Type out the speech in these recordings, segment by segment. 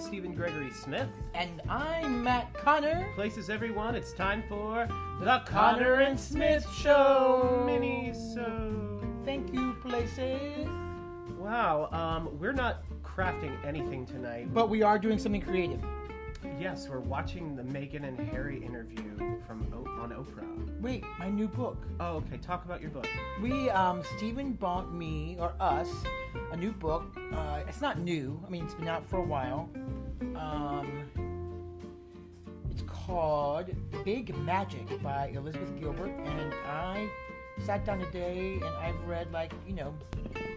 Stephen Gregory Smith. And I'm Matt Conner. Places everyone, it's time for the Conner and Smith Show minisode. Thank you, Places. Wow, um, we're not crafting anything tonight. But we are doing something creative. Yes, we're watching the Meghan and Harry interview from o- on Oprah. Wait, my new book. Oh, okay. Talk about your book. We, um, Stephen bought me or us a new book. Uh, it's not new. I mean, it's been out for a while. Um, it's called Big Magic by Elizabeth Gilbert, and I sat down today and I've read like you know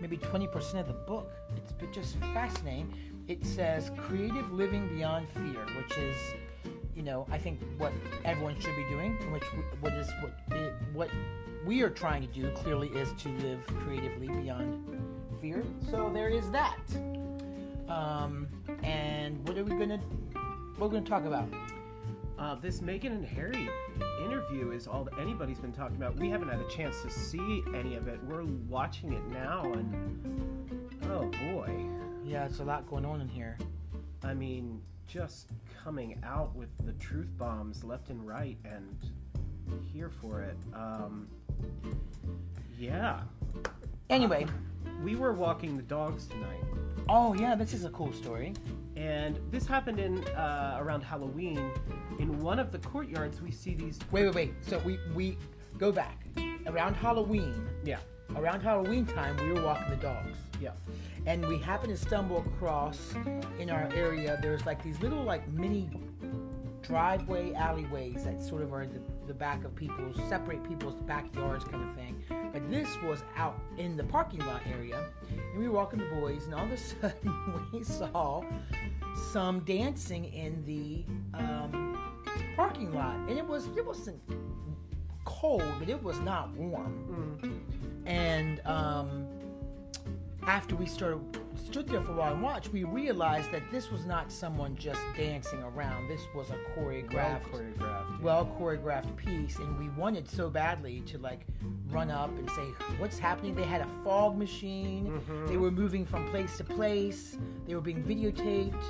maybe 20% of the book. It's just fascinating. It says creative living beyond fear, which is you know I think what everyone should be doing, which what is what it, what we are trying to do clearly is to live creatively beyond fear. So there is that. Um, and what are we gonna what are we gonna talk about? Uh, this Meghan and Harry interview is all that anybody's been talking about. We haven't had a chance to see any of it. We're watching it now, and oh boy. Yeah, it's a lot going on in here. I mean, just coming out with the truth bombs left and right, and here for it. Um, yeah. Anyway, We were walking the dogs tonight, oh yeah, this is a cool story. and this happened in uh, around Halloween. In one of the courtyards, we see these. Wait, wait, wait. So we we go back around Halloween. Yeah, Around Halloween time, we were walking the dogs, yeah. and we happened to stumble across in our area. There's like these little like mini driveway alleyways that sort of are the, the back of people's separate people's backyards kind of thing. But this was out in the parking lot area, and we were walking the boys, and all of a sudden we saw some dancing in the um, parking lot, and it was it wasn't cold, but it was not warm. Mm. And um, after we started stood there for a while and watched, we realized that this was not someone just dancing around. This was a Well choreographed, choreographed. yeah. well choreographed piece, and we wanted so badly to like run up and say, "What's happening?" They had a fog machine. Mhm. They were moving from place to place. They were being videotaped.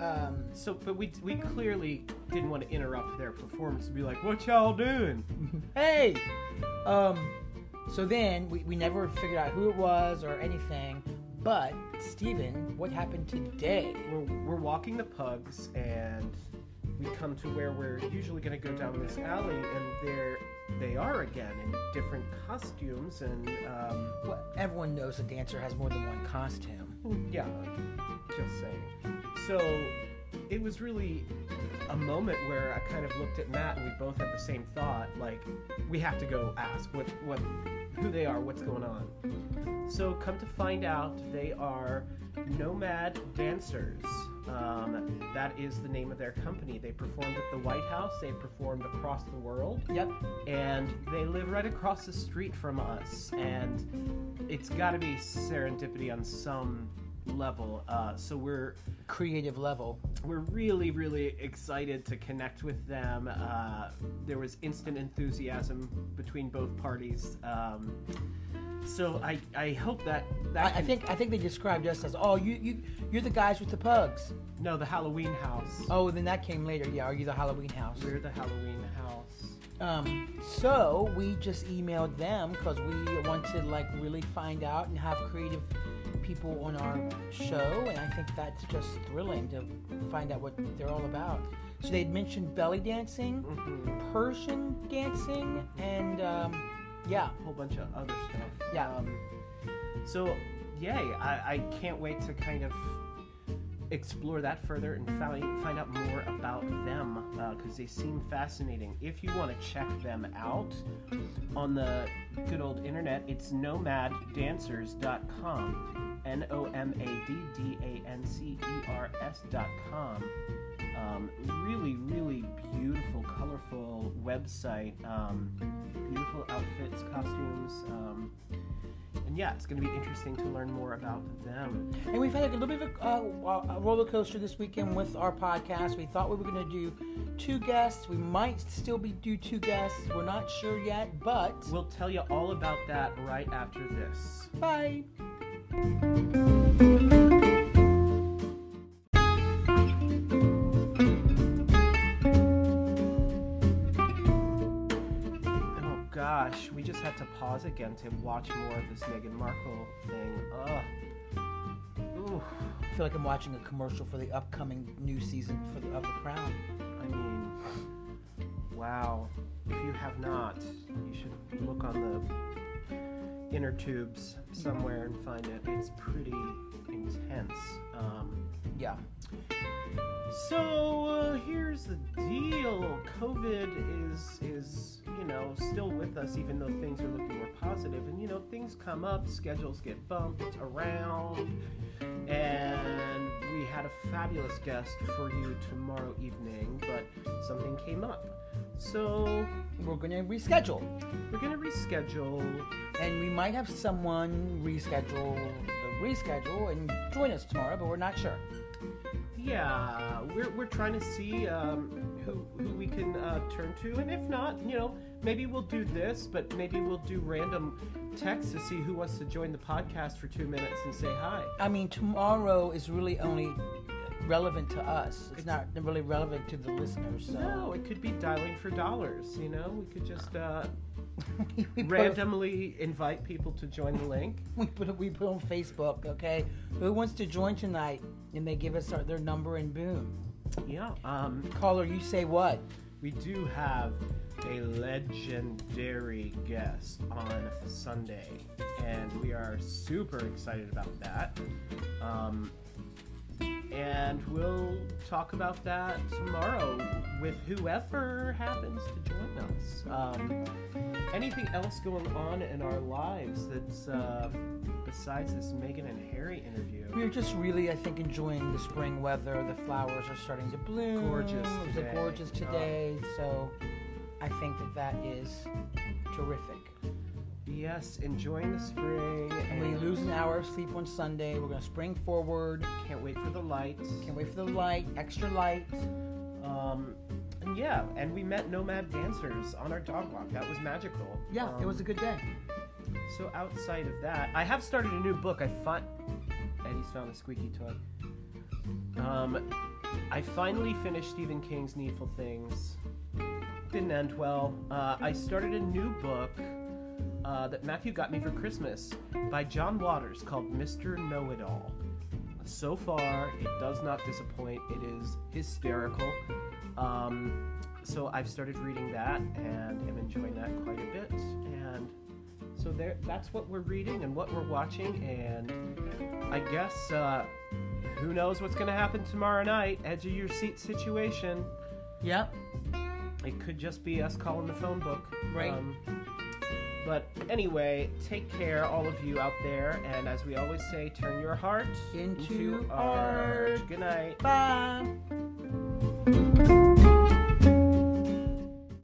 Um, So, but we we clearly didn't want to interrupt their performance to be like, "What y'all doing?" hey um so then we, we never figured out who it was or anything but Stephen what happened today We're we're walking the pugs, and we come to where we're usually going to go down this alley, and there they are again in different costumes, and um, well, everyone knows a dancer has more than one costume yeah, just saying. So it was really a moment where I kind of looked at Matt, and we both had the same thought, like we have to go ask what what who they are, what's going on. So come to find out, they are Nomad Dancers. Um, that is the name of their company. They performed at the White House. They performed across the world yep and they live right across the street from us and it's got to be serendipity on some level uh, so we're creative level. we're really really excited to connect with them. Uh, there was instant enthusiasm between both parties um, so I, I hope that that I, I think i think they described us as oh you, you you're the guys with the pugs. No the halloween house. Oh then that came later. Yeah are you the halloween house? We're the halloween house. Um, so we just emailed them because we want to like really find out and have creative people on our show, and I think that's just thrilling to find out what they're all about. So they'd mentioned belly dancing, hmm Persian dancing, and um, yeah, a whole bunch of other stuff. Yeah. Um, so, yay! I, I can't wait to kind of explore that further and find find out more about them because they seem fascinating. If you want to check them out on the good old internet, it's nomaddancers.com. N O M A D D A N C E R S.com. Um, really, really beautiful, colorful website. Um, beautiful outfits, costumes. Um, and yeah, it's going to be interesting to learn more about them. and we've had a little bit of a, uh, a roller coaster this weekend with our podcast. We thought we were going to do two guests. We might still be do two guests. We're not sure yet, but We'll tell you all about that right after this. bye. Had to pause again to watch more of this Meghan Markle thing. Ugh. Ooh. I feel like I'm watching a commercial for the upcoming new season for the, of The Crown. I mean, wow. If you have not, you should look on the inner tubes somewhere and find it. It's pretty intense. Um, Yeah. so uh, here's the deal: COVID is is you know still with us, even though things are looking more positive. And you know things come up, schedules get bumped around, and we had a fabulous guest for you tomorrow evening, but something came up. So We're going to reschedule. we're gonna reschedule. And we might have someone reschedule the reschedule and join us tomorrow, but we're not sure. Yeah, we're, we're trying to see um, who who we can uh, turn to, and if not, you know, maybe we'll do this, but maybe we'll do random texts to see who wants to join the podcast for two minutes and say hi. I mean, tomorrow is really only relevant to us. It's not really relevant to the listeners. So No, it could be dialing for dollars. You know, we could just uh, we, put, randomly invite people to join the link. we put we put on Facebook. Okay, who wants to join tonight? And they give us our, their number and boom. Yeah. Um, Caller, you say what? we do have a legendary guest on Sunday, and we are super excited about that. Um, and we'll talk about that tomorrow with whoever happens to join us. Um, anything else going on in our lives that's uh, besides this Meghan and Harry interview? We're just really, I think, enjoying the spring weather. The flowers are starting to bloom. Gorgeous It's gorgeous today. So I think that that is terrific. Yes, enjoying the spring. And we lose an hour of sleep on Sunday. We're going to spring forward. Can't wait for the lights. Can't wait for the light, extra light. Um, and yeah, and we met nomad dancers on our dog walk. That was magical. Yeah, it Um, was a good day. So outside of that, I have started a new book. I find Eddie's found a squeaky toy. Um, I finally finished Stephen King's Needful Things. Didn't end well. Uh, I started a new book uh, that Matthew got me for Christmas by John Waters called Mr. Know It All. So far, it does not disappoint. It is hysterical. Um, so I've started reading that and am enjoying that quite a bit. And so there, that's what we're reading and what we're watching. And I guess uh, who knows what's going to happen tomorrow night? Edge of your seat situation. Yep. It could just be us calling the phone book. Right. But anyway, take care, all of you out there. And as we always say, turn your heart Into art. art. Good night. Bye.